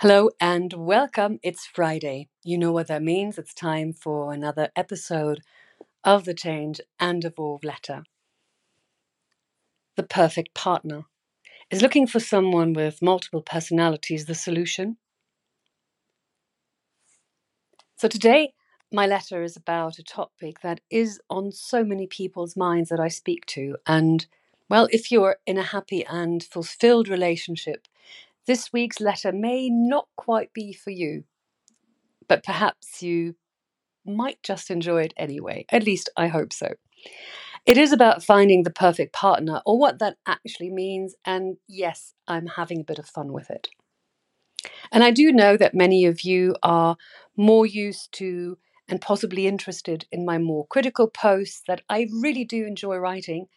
Hello and welcome. It's Friday. You know what that means. It's time for another episode of the Change and Evolve letter. The perfect partner. Is looking for someone with multiple personalities the solution? So today, my letter is about a topic that is on so many people's minds that I speak to. And well, if you're in a happy and fulfilled relationship, this week's letter may not quite be for you, but perhaps you might just enjoy it anyway. At least I hope so. It is about finding the perfect partner or what that actually means. And yes, I'm having a bit of fun with it. And I do know that many of you are more used to and possibly interested in my more critical posts that I really do enjoy writing.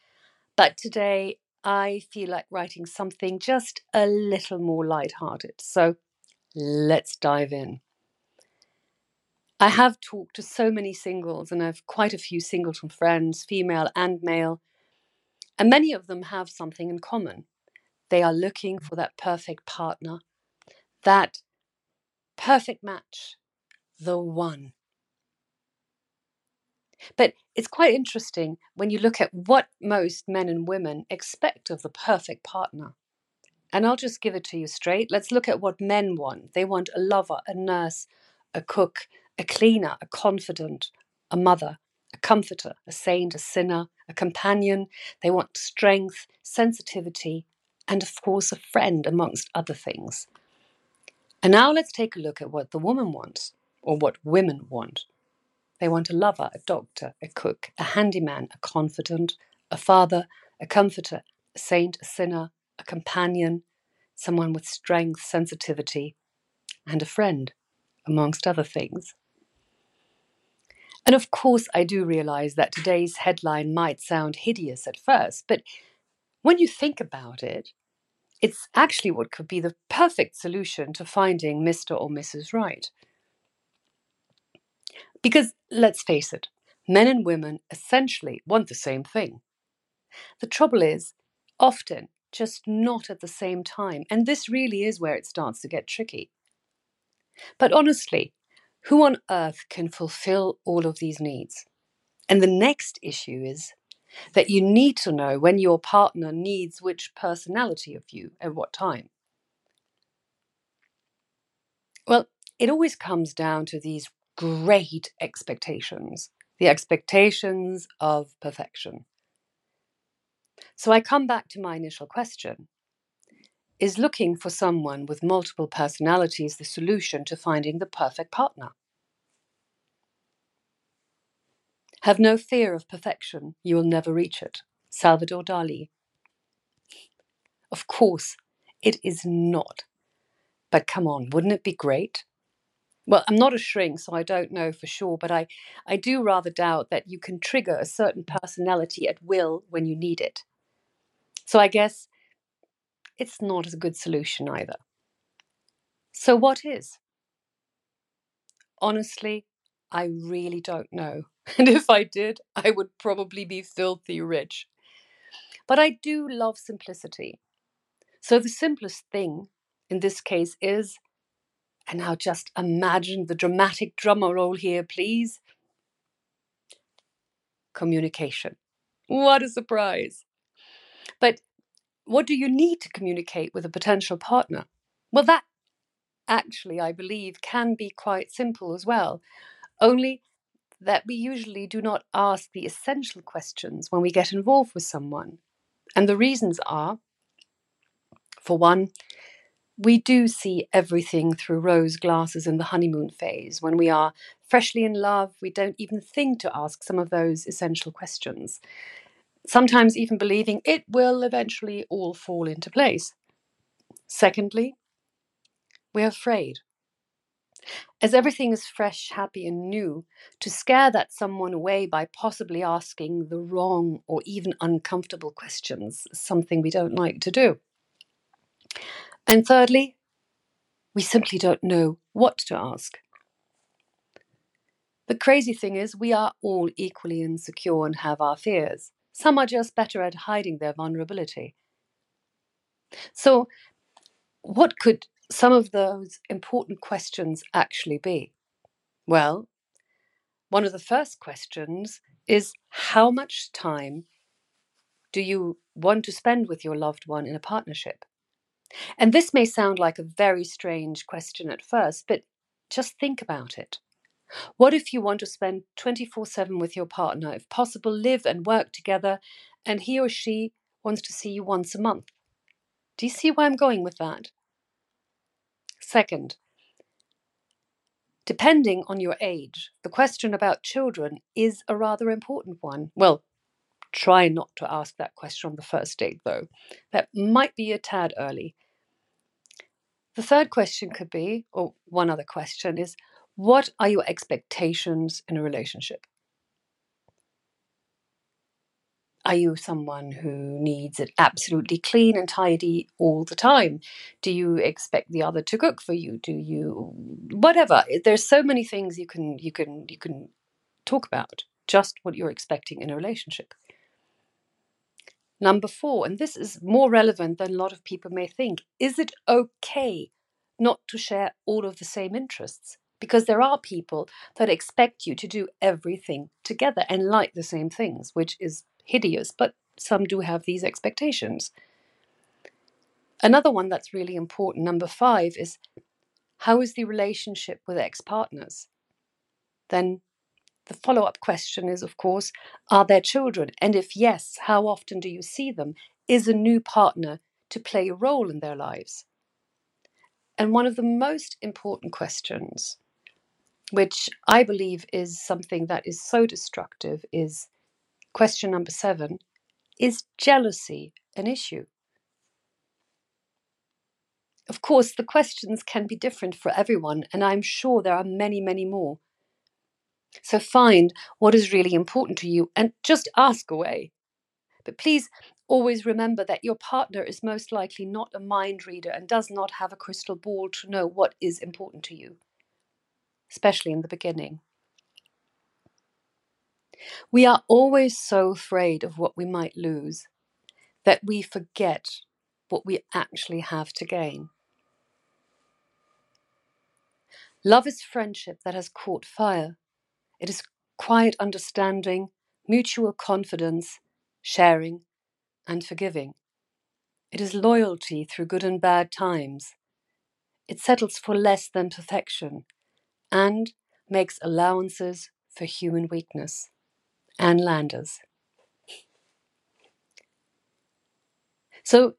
But today I feel like writing something just a little more light-hearted. So let's dive in. I have talked to so many singles, and I have quite a few singles from friends, female and male, and many of them have something in common. They are looking for that perfect partner, that perfect match, the one. But it's quite interesting when you look at what most men and women expect of the perfect partner. And I'll just give it to you straight. Let's look at what men want. They want a lover, a nurse, a cook, a cleaner, a confidant, a mother, a comforter, a saint, a sinner, a companion. They want strength, sensitivity, and of course, a friend, amongst other things. And now let's take a look at what the woman wants, or what women want. They want a lover, a doctor, a cook, a handyman, a confidant, a father, a comforter, a saint, a sinner, a companion, someone with strength, sensitivity, and a friend, amongst other things. And of course, I do realize that today's headline might sound hideous at first, but when you think about it, it's actually what could be the perfect solution to finding Mr. or Mrs. Right. Because let's face it, men and women essentially want the same thing. The trouble is, often, just not at the same time. And this really is where it starts to get tricky. But honestly, who on earth can fulfill all of these needs? And the next issue is that you need to know when your partner needs which personality of you at what time. Well, it always comes down to these great expectations, the expectations of perfection. So I come back to my initial question Is looking for someone with multiple personalities the solution to finding the perfect partner? Have no fear of perfection, you will never reach it. Salvador Dali. Of course, it is not. But come on, wouldn't it be great well, I'm not a shrink, so I don't know for sure, but I, I do rather doubt that you can trigger a certain personality at will when you need it. So I guess it's not a good solution either. So, what is? Honestly, I really don't know. And if I did, I would probably be filthy rich. But I do love simplicity. So, the simplest thing in this case is and now just imagine the dramatic drummer roll here, please. Communication. What a surprise. But what do you need to communicate with a potential partner? Well, that actually, I believe, can be quite simple as well. Only that we usually do not ask the essential questions when we get involved with someone. And the reasons are for one, we do see everything through rose glasses in the honeymoon phase. When we are freshly in love, we don't even think to ask some of those essential questions. Sometimes even believing it will eventually all fall into place. Secondly, we're afraid. As everything is fresh, happy, and new, to scare that someone away by possibly asking the wrong or even uncomfortable questions is something we don't like to do. And thirdly, we simply don't know what to ask. The crazy thing is, we are all equally insecure and have our fears. Some are just better at hiding their vulnerability. So, what could some of those important questions actually be? Well, one of the first questions is how much time do you want to spend with your loved one in a partnership? And this may sound like a very strange question at first, but just think about it. What if you want to spend 24 7 with your partner, if possible, live and work together, and he or she wants to see you once a month? Do you see where I'm going with that? Second, depending on your age, the question about children is a rather important one. Well, try not to ask that question on the first date, though. That might be a tad early. The third question could be, or one other question is, what are your expectations in a relationship? Are you someone who needs it absolutely clean and tidy all the time? Do you expect the other to cook for you? Do you whatever? There's so many things you can you can you can talk about. Just what you're expecting in a relationship. Number four, and this is more relevant than a lot of people may think, is it okay not to share all of the same interests? Because there are people that expect you to do everything together and like the same things, which is hideous, but some do have these expectations. Another one that's really important, number five, is how is the relationship with ex partners? Then the follow up question is, of course, are there children? And if yes, how often do you see them? Is a new partner to play a role in their lives? And one of the most important questions, which I believe is something that is so destructive, is Question number seven Is jealousy an issue? Of course, the questions can be different for everyone, and I'm sure there are many, many more. So find what is really important to you and just ask away. But please always remember that your partner is most likely not a mind reader and does not have a crystal ball to know what is important to you, especially in the beginning. We are always so afraid of what we might lose that we forget what we actually have to gain. Love is friendship that has caught fire. It is quiet understanding, mutual confidence, sharing, and forgiving. It is loyalty through good and bad times. It settles for less than perfection and makes allowances for human weakness. Ann Landers. So,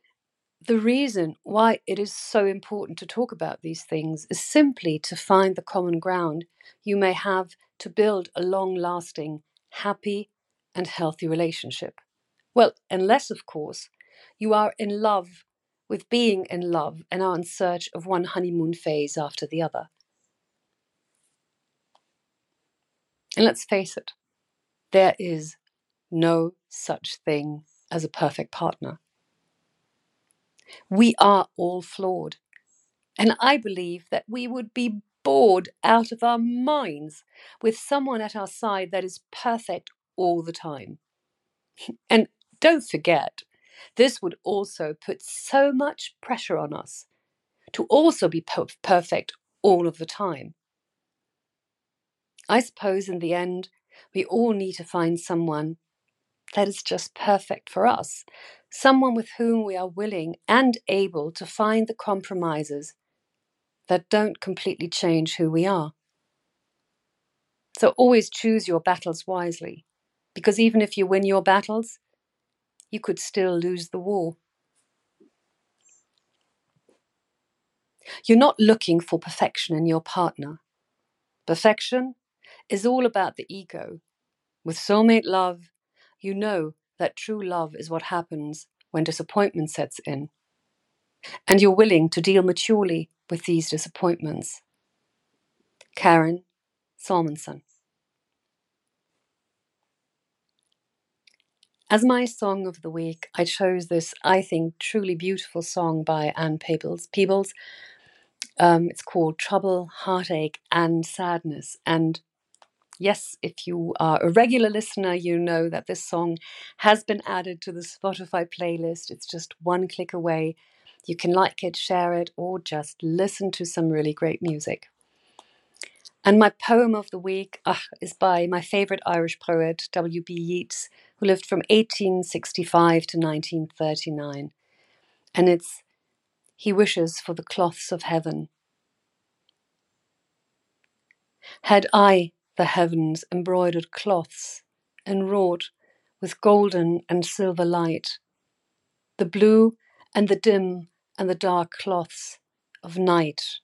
the reason why it is so important to talk about these things is simply to find the common ground you may have to build a long lasting, happy, and healthy relationship. Well, unless, of course, you are in love with being in love and are in search of one honeymoon phase after the other. And let's face it, there is no such thing as a perfect partner. We are all flawed. And I believe that we would be bored out of our minds with someone at our side that is perfect all the time. And don't forget, this would also put so much pressure on us to also be perfect all of the time. I suppose in the end, we all need to find someone that is just perfect for us, someone with whom we are willing and able to find the compromises that don't completely change who we are. So always choose your battles wisely, because even if you win your battles, you could still lose the war. You're not looking for perfection in your partner. Perfection is all about the ego. With soulmate love, you know that true love is what happens when disappointment sets in. And you're willing to deal maturely with these disappointments. Karen Salmansohn. As my song of the week, I chose this, I think, truly beautiful song by Ann Peebles. Peebles. Um, it's called Trouble, Heartache, and Sadness. And Yes, if you are a regular listener, you know that this song has been added to the Spotify playlist. It's just one click away. You can like it, share it, or just listen to some really great music. And my poem of the week ah, is by my favourite Irish poet, W.B. Yeats, who lived from 1865 to 1939. And it's He Wishes for the Cloths of Heaven. Had I the heavens embroidered cloths, enwrought with golden and silver light, the blue and the dim and the dark cloths of night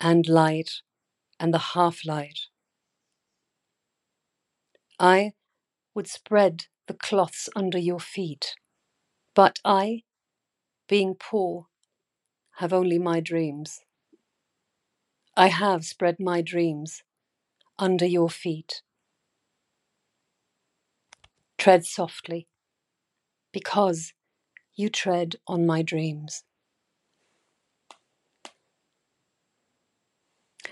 and light and the half light. I would spread the cloths under your feet, but I, being poor, have only my dreams. I have spread my dreams under your feet. Tread softly, because you tread on my dreams.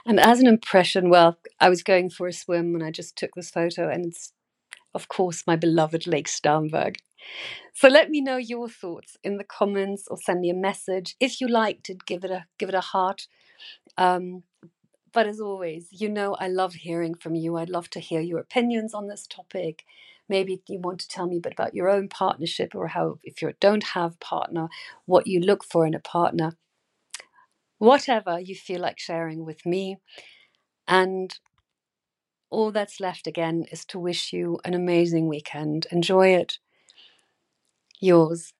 And as an impression, well, I was going for a swim and I just took this photo, and it's, of course, my beloved Lake Starnberg. So let me know your thoughts in the comments or send me a message. If you liked it, give it a give it a heart. Um, but as always, you know I love hearing from you. I'd love to hear your opinions on this topic. Maybe you want to tell me a bit about your own partnership or how, if you don't have partner, what you look for in a partner whatever you feel like sharing with me. And all that's left again is to wish you an amazing weekend. Enjoy it. Yours,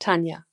Tanya.